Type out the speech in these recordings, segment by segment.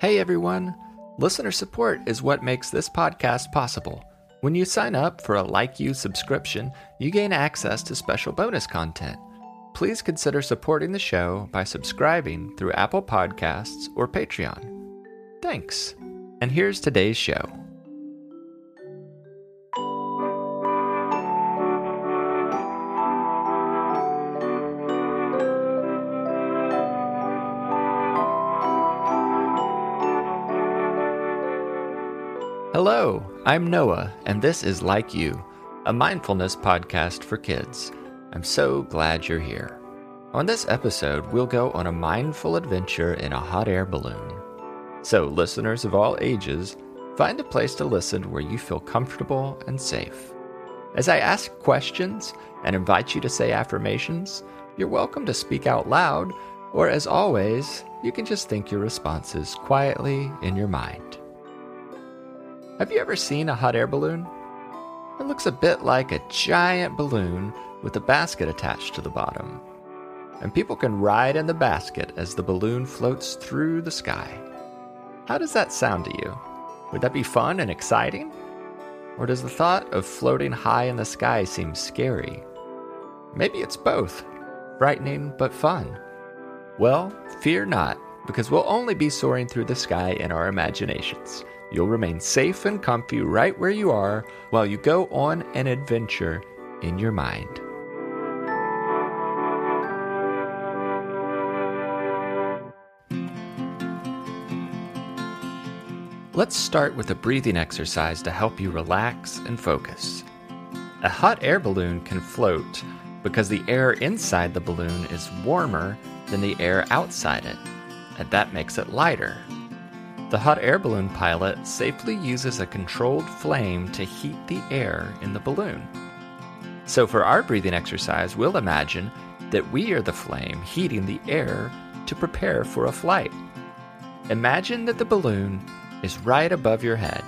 Hey everyone! Listener support is what makes this podcast possible. When you sign up for a Like You subscription, you gain access to special bonus content. Please consider supporting the show by subscribing through Apple Podcasts or Patreon. Thanks. And here's today's show. Hello, I'm Noah, and this is Like You, a mindfulness podcast for kids. I'm so glad you're here. On this episode, we'll go on a mindful adventure in a hot air balloon. So, listeners of all ages, find a place to listen where you feel comfortable and safe. As I ask questions and invite you to say affirmations, you're welcome to speak out loud, or as always, you can just think your responses quietly in your mind. Have you ever seen a hot air balloon? It looks a bit like a giant balloon with a basket attached to the bottom. And people can ride in the basket as the balloon floats through the sky. How does that sound to you? Would that be fun and exciting? Or does the thought of floating high in the sky seem scary? Maybe it's both frightening but fun. Well, fear not, because we'll only be soaring through the sky in our imaginations. You'll remain safe and comfy right where you are while you go on an adventure in your mind. Let's start with a breathing exercise to help you relax and focus. A hot air balloon can float because the air inside the balloon is warmer than the air outside it, and that makes it lighter. The hot air balloon pilot safely uses a controlled flame to heat the air in the balloon. So, for our breathing exercise, we'll imagine that we are the flame heating the air to prepare for a flight. Imagine that the balloon is right above your head.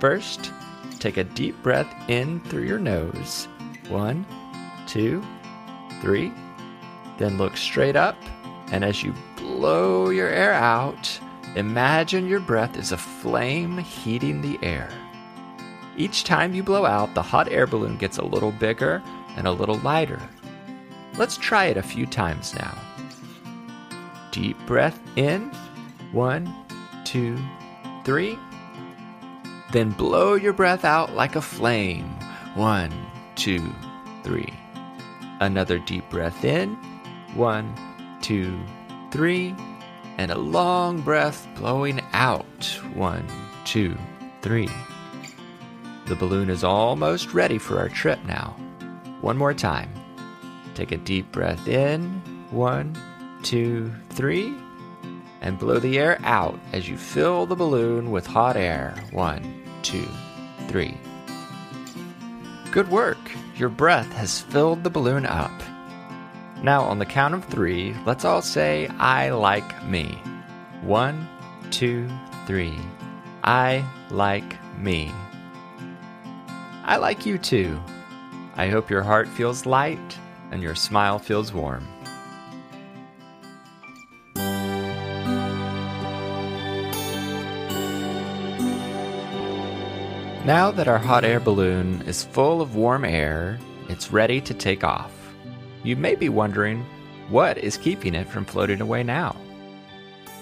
First, take a deep breath in through your nose. One, two, three. Then look straight up, and as you blow your air out, Imagine your breath is a flame heating the air. Each time you blow out, the hot air balloon gets a little bigger and a little lighter. Let's try it a few times now. Deep breath in. One, two, three. Then blow your breath out like a flame. One, two, three. Another deep breath in. One, two, three and a long breath blowing out. One, two, three. The balloon is almost ready for our trip now. One more time. Take a deep breath in. One, two, three. And blow the air out as you fill the balloon with hot air. One, two, three. Good work. Your breath has filled the balloon up. Now, on the count of three, let's all say, I like me. One, two, three. I like me. I like you too. I hope your heart feels light and your smile feels warm. Now that our hot air balloon is full of warm air, it's ready to take off. You may be wondering, what is keeping it from floating away now?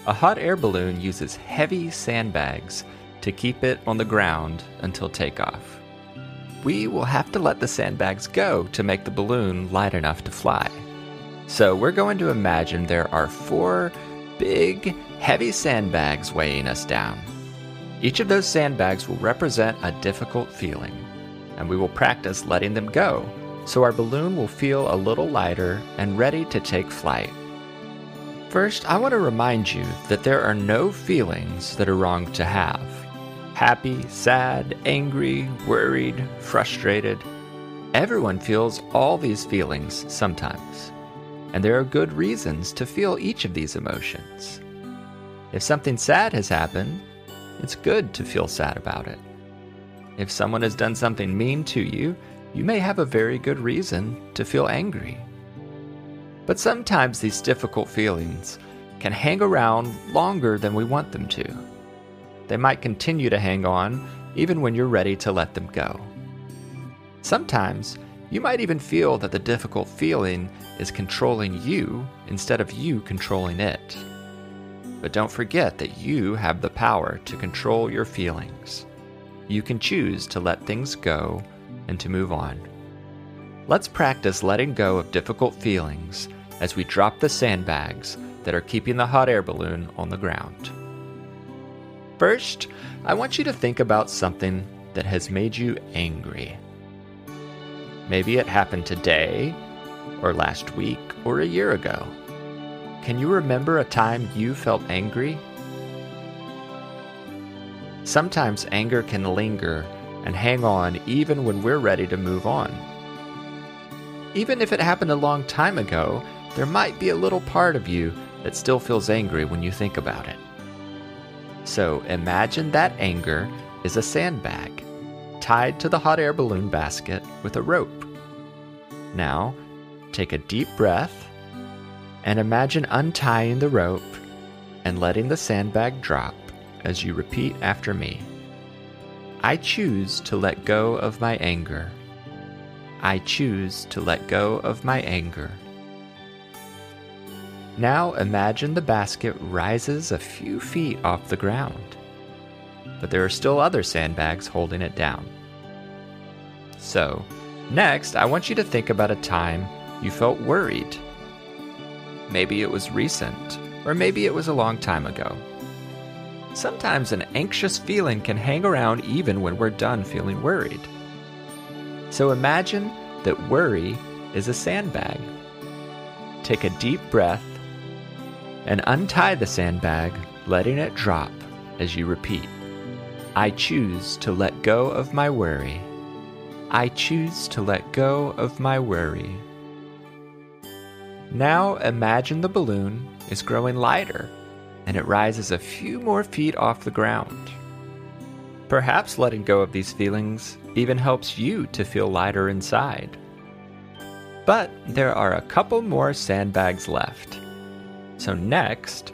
A hot air balloon uses heavy sandbags to keep it on the ground until takeoff. We will have to let the sandbags go to make the balloon light enough to fly. So we're going to imagine there are four big, heavy sandbags weighing us down. Each of those sandbags will represent a difficult feeling, and we will practice letting them go so our balloon will feel a little lighter and ready to take flight. First, I want to remind you that there are no feelings that are wrong to have. Happy, sad, angry, worried, frustrated. Everyone feels all these feelings sometimes. And there are good reasons to feel each of these emotions. If something sad has happened, it's good to feel sad about it. If someone has done something mean to you, you may have a very good reason to feel angry. But sometimes these difficult feelings can hang around longer than we want them to. They might continue to hang on even when you're ready to let them go. Sometimes, you might even feel that the difficult feeling is controlling you instead of you controlling it. But don't forget that you have the power to control your feelings. You can choose to let things go and to move on. Let's practice letting go of difficult feelings as we drop the sandbags that are keeping the hot air balloon on the ground. First, I want you to think about something that has made you angry. Maybe it happened today, or last week, or a year ago. Can you remember a time you felt angry? Sometimes anger can linger and hang on even when we're ready to move on. Even if it happened a long time ago, there might be a little part of you that still feels angry when you think about it. So imagine that anger is a sandbag tied to the hot air balloon basket with a rope. Now, take a deep breath and imagine untying the rope and letting the sandbag drop as you repeat after me. I choose to let go of my anger. I choose to let go of my anger. Now imagine the basket rises a few feet off the ground, but there are still other sandbags holding it down. So, next, I want you to think about a time you felt worried. Maybe it was recent, or maybe it was a long time ago. Sometimes an anxious feeling can hang around even when we're done feeling worried. So imagine that worry is a sandbag. Take a deep breath and untie the sandbag, letting it drop as you repeat I choose to let go of my worry. I choose to let go of my worry. Now imagine the balloon is growing lighter and it rises a few more feet off the ground. Perhaps letting go of these feelings even helps you to feel lighter inside. But there are a couple more sandbags left. So, next,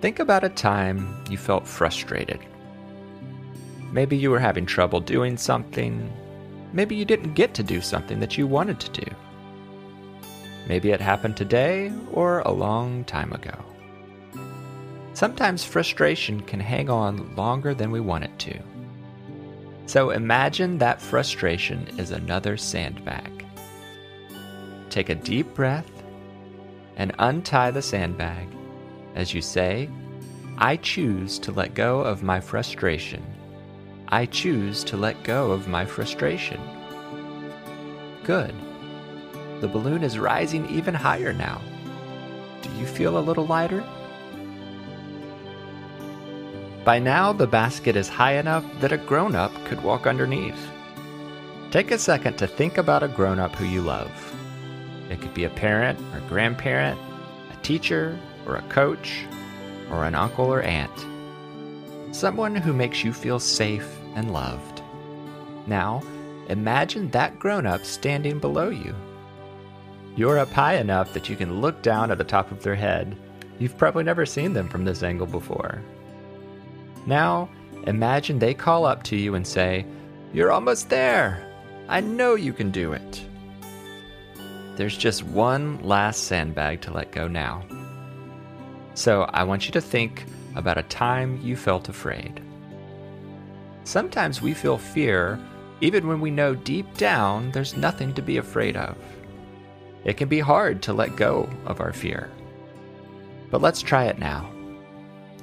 think about a time you felt frustrated. Maybe you were having trouble doing something. Maybe you didn't get to do something that you wanted to do. Maybe it happened today or a long time ago. Sometimes frustration can hang on longer than we want it to. So imagine that frustration is another sandbag. Take a deep breath and untie the sandbag as you say, I choose to let go of my frustration. I choose to let go of my frustration. Good. The balloon is rising even higher now. Do you feel a little lighter? By now, the basket is high enough that a grown up could walk underneath. Take a second to think about a grown up who you love. It could be a parent or grandparent, a teacher or a coach or an uncle or aunt. Someone who makes you feel safe and loved. Now, imagine that grown up standing below you. You're up high enough that you can look down at the top of their head. You've probably never seen them from this angle before. Now, imagine they call up to you and say, You're almost there! I know you can do it! There's just one last sandbag to let go now. So I want you to think about a time you felt afraid. Sometimes we feel fear even when we know deep down there's nothing to be afraid of. It can be hard to let go of our fear. But let's try it now.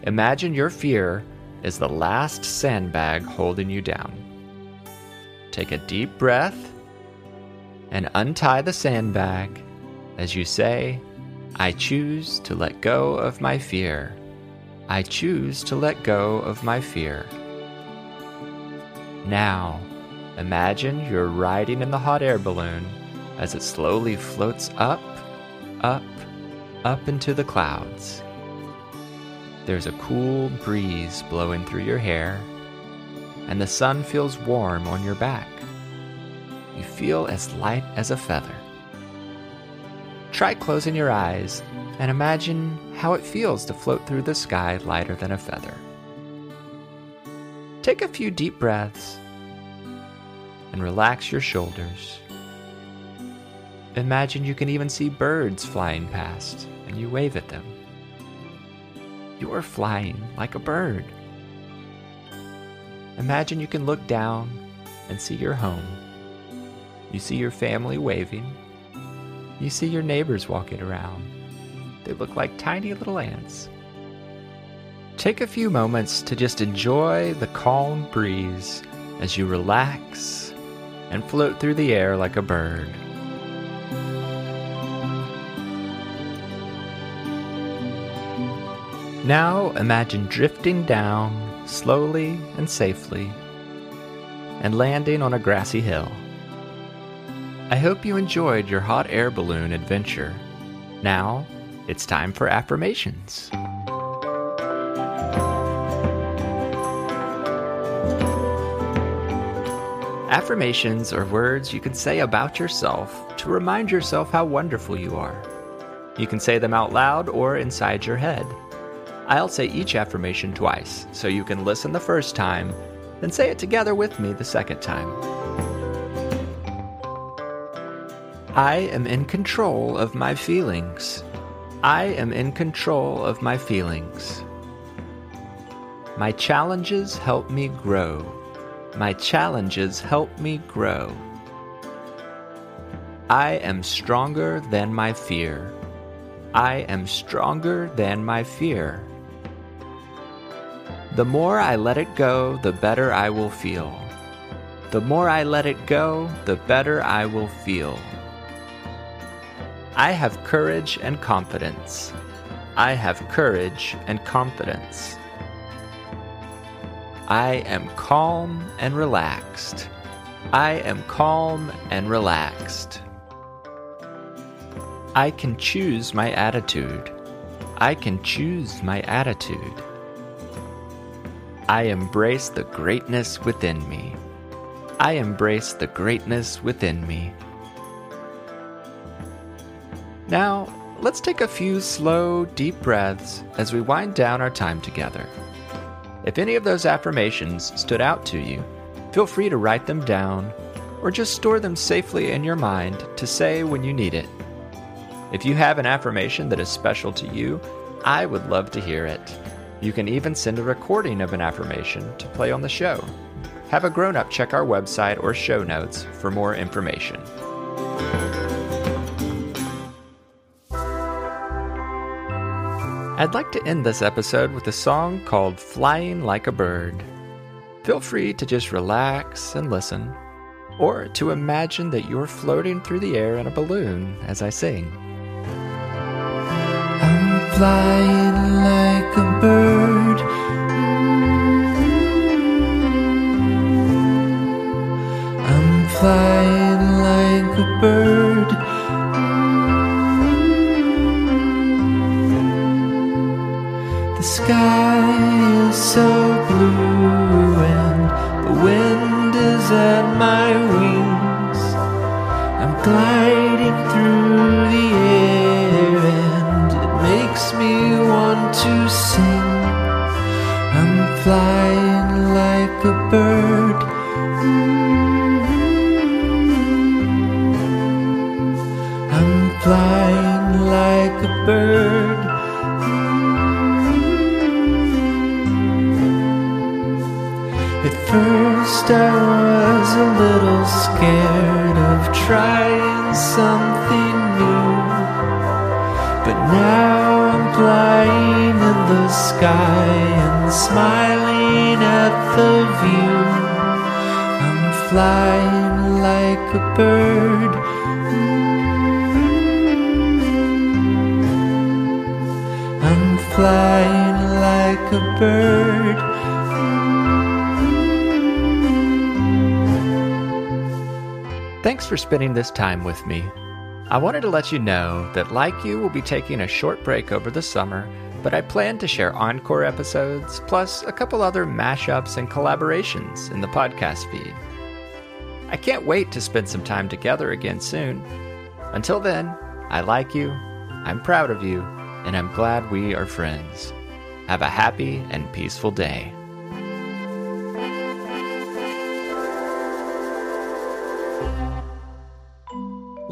Imagine your fear is the last sandbag holding you down. Take a deep breath and untie the sandbag as you say, I choose to let go of my fear. I choose to let go of my fear. Now, imagine you're riding in the hot air balloon as it slowly floats up, up, up into the clouds. There's a cool breeze blowing through your hair, and the sun feels warm on your back you feel as light as a feather. Try closing your eyes and imagine how it feels to float through the sky lighter than a feather. Take a few deep breaths and relax your shoulders. Imagine you can even see birds flying past and you wave at them. You are flying like a bird. Imagine you can look down and see your home. You see your family waving. You see your neighbors walking around. They look like tiny little ants. Take a few moments to just enjoy the calm breeze as you relax and float through the air like a bird. Now imagine drifting down slowly and safely and landing on a grassy hill. I hope you enjoyed your hot air balloon adventure. Now, it's time for affirmations. Affirmations are words you can say about yourself to remind yourself how wonderful you are. You can say them out loud or inside your head. I'll say each affirmation twice, so you can listen the first time, then say it together with me the second time. I am in control of my feelings. I am in control of my feelings. My challenges help me grow. My challenges help me grow. I am stronger than my fear. I am stronger than my fear. The more I let it go, the better I will feel. The more I let it go, the better I will feel. I have courage and confidence. I have courage and confidence. I am calm and relaxed. I am calm and relaxed. I can choose my attitude. I can choose my attitude. I embrace the greatness within me. I embrace the greatness within me. Now, let's take a few slow, deep breaths as we wind down our time together. If any of those affirmations stood out to you, feel free to write them down or just store them safely in your mind to say when you need it. If you have an affirmation that is special to you, I would love to hear it. You can even send a recording of an affirmation to play on the show. Have a grown up check our website or show notes for more information. I'd like to end this episode with a song called Flying Like a Bird. Feel free to just relax and listen, or to imagine that you're floating through the air in a balloon as I sing. Flying like a bird. I'm flying like a bird. The sky is so blue and the wind is at my wings. I'm gliding At first, I was a little scared of trying something new. But now I'm flying in the sky and smiling at the view. I'm flying like a bird. I'm flying like a bird. Thanks for spending this time with me. I wanted to let you know that, like you, will be taking a short break over the summer, but I plan to share encore episodes, plus a couple other mashups and collaborations in the podcast feed. I can't wait to spend some time together again soon. Until then, I like you, I'm proud of you, and I'm glad we are friends. Have a happy and peaceful day.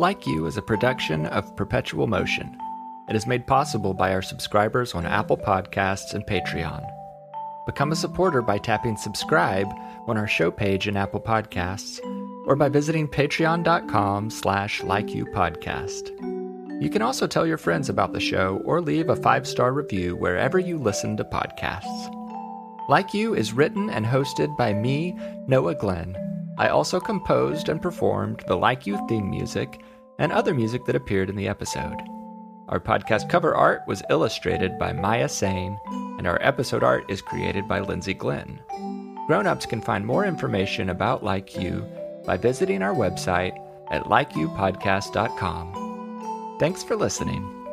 Like You is a production of Perpetual Motion. It is made possible by our subscribers on Apple Podcasts and Patreon. Become a supporter by tapping subscribe on our show page in Apple Podcasts or by visiting patreon.com slash likeyoupodcast. You can also tell your friends about the show or leave a five-star review wherever you listen to podcasts. Like You is written and hosted by me, Noah Glenn. I also composed and performed the Like You theme music and other music that appeared in the episode. Our podcast cover art was illustrated by Maya Sane, and our episode art is created by Lindsay Glenn. Grown-ups can find more information about Like You by visiting our website at likeyoupodcast.com. Thanks for listening.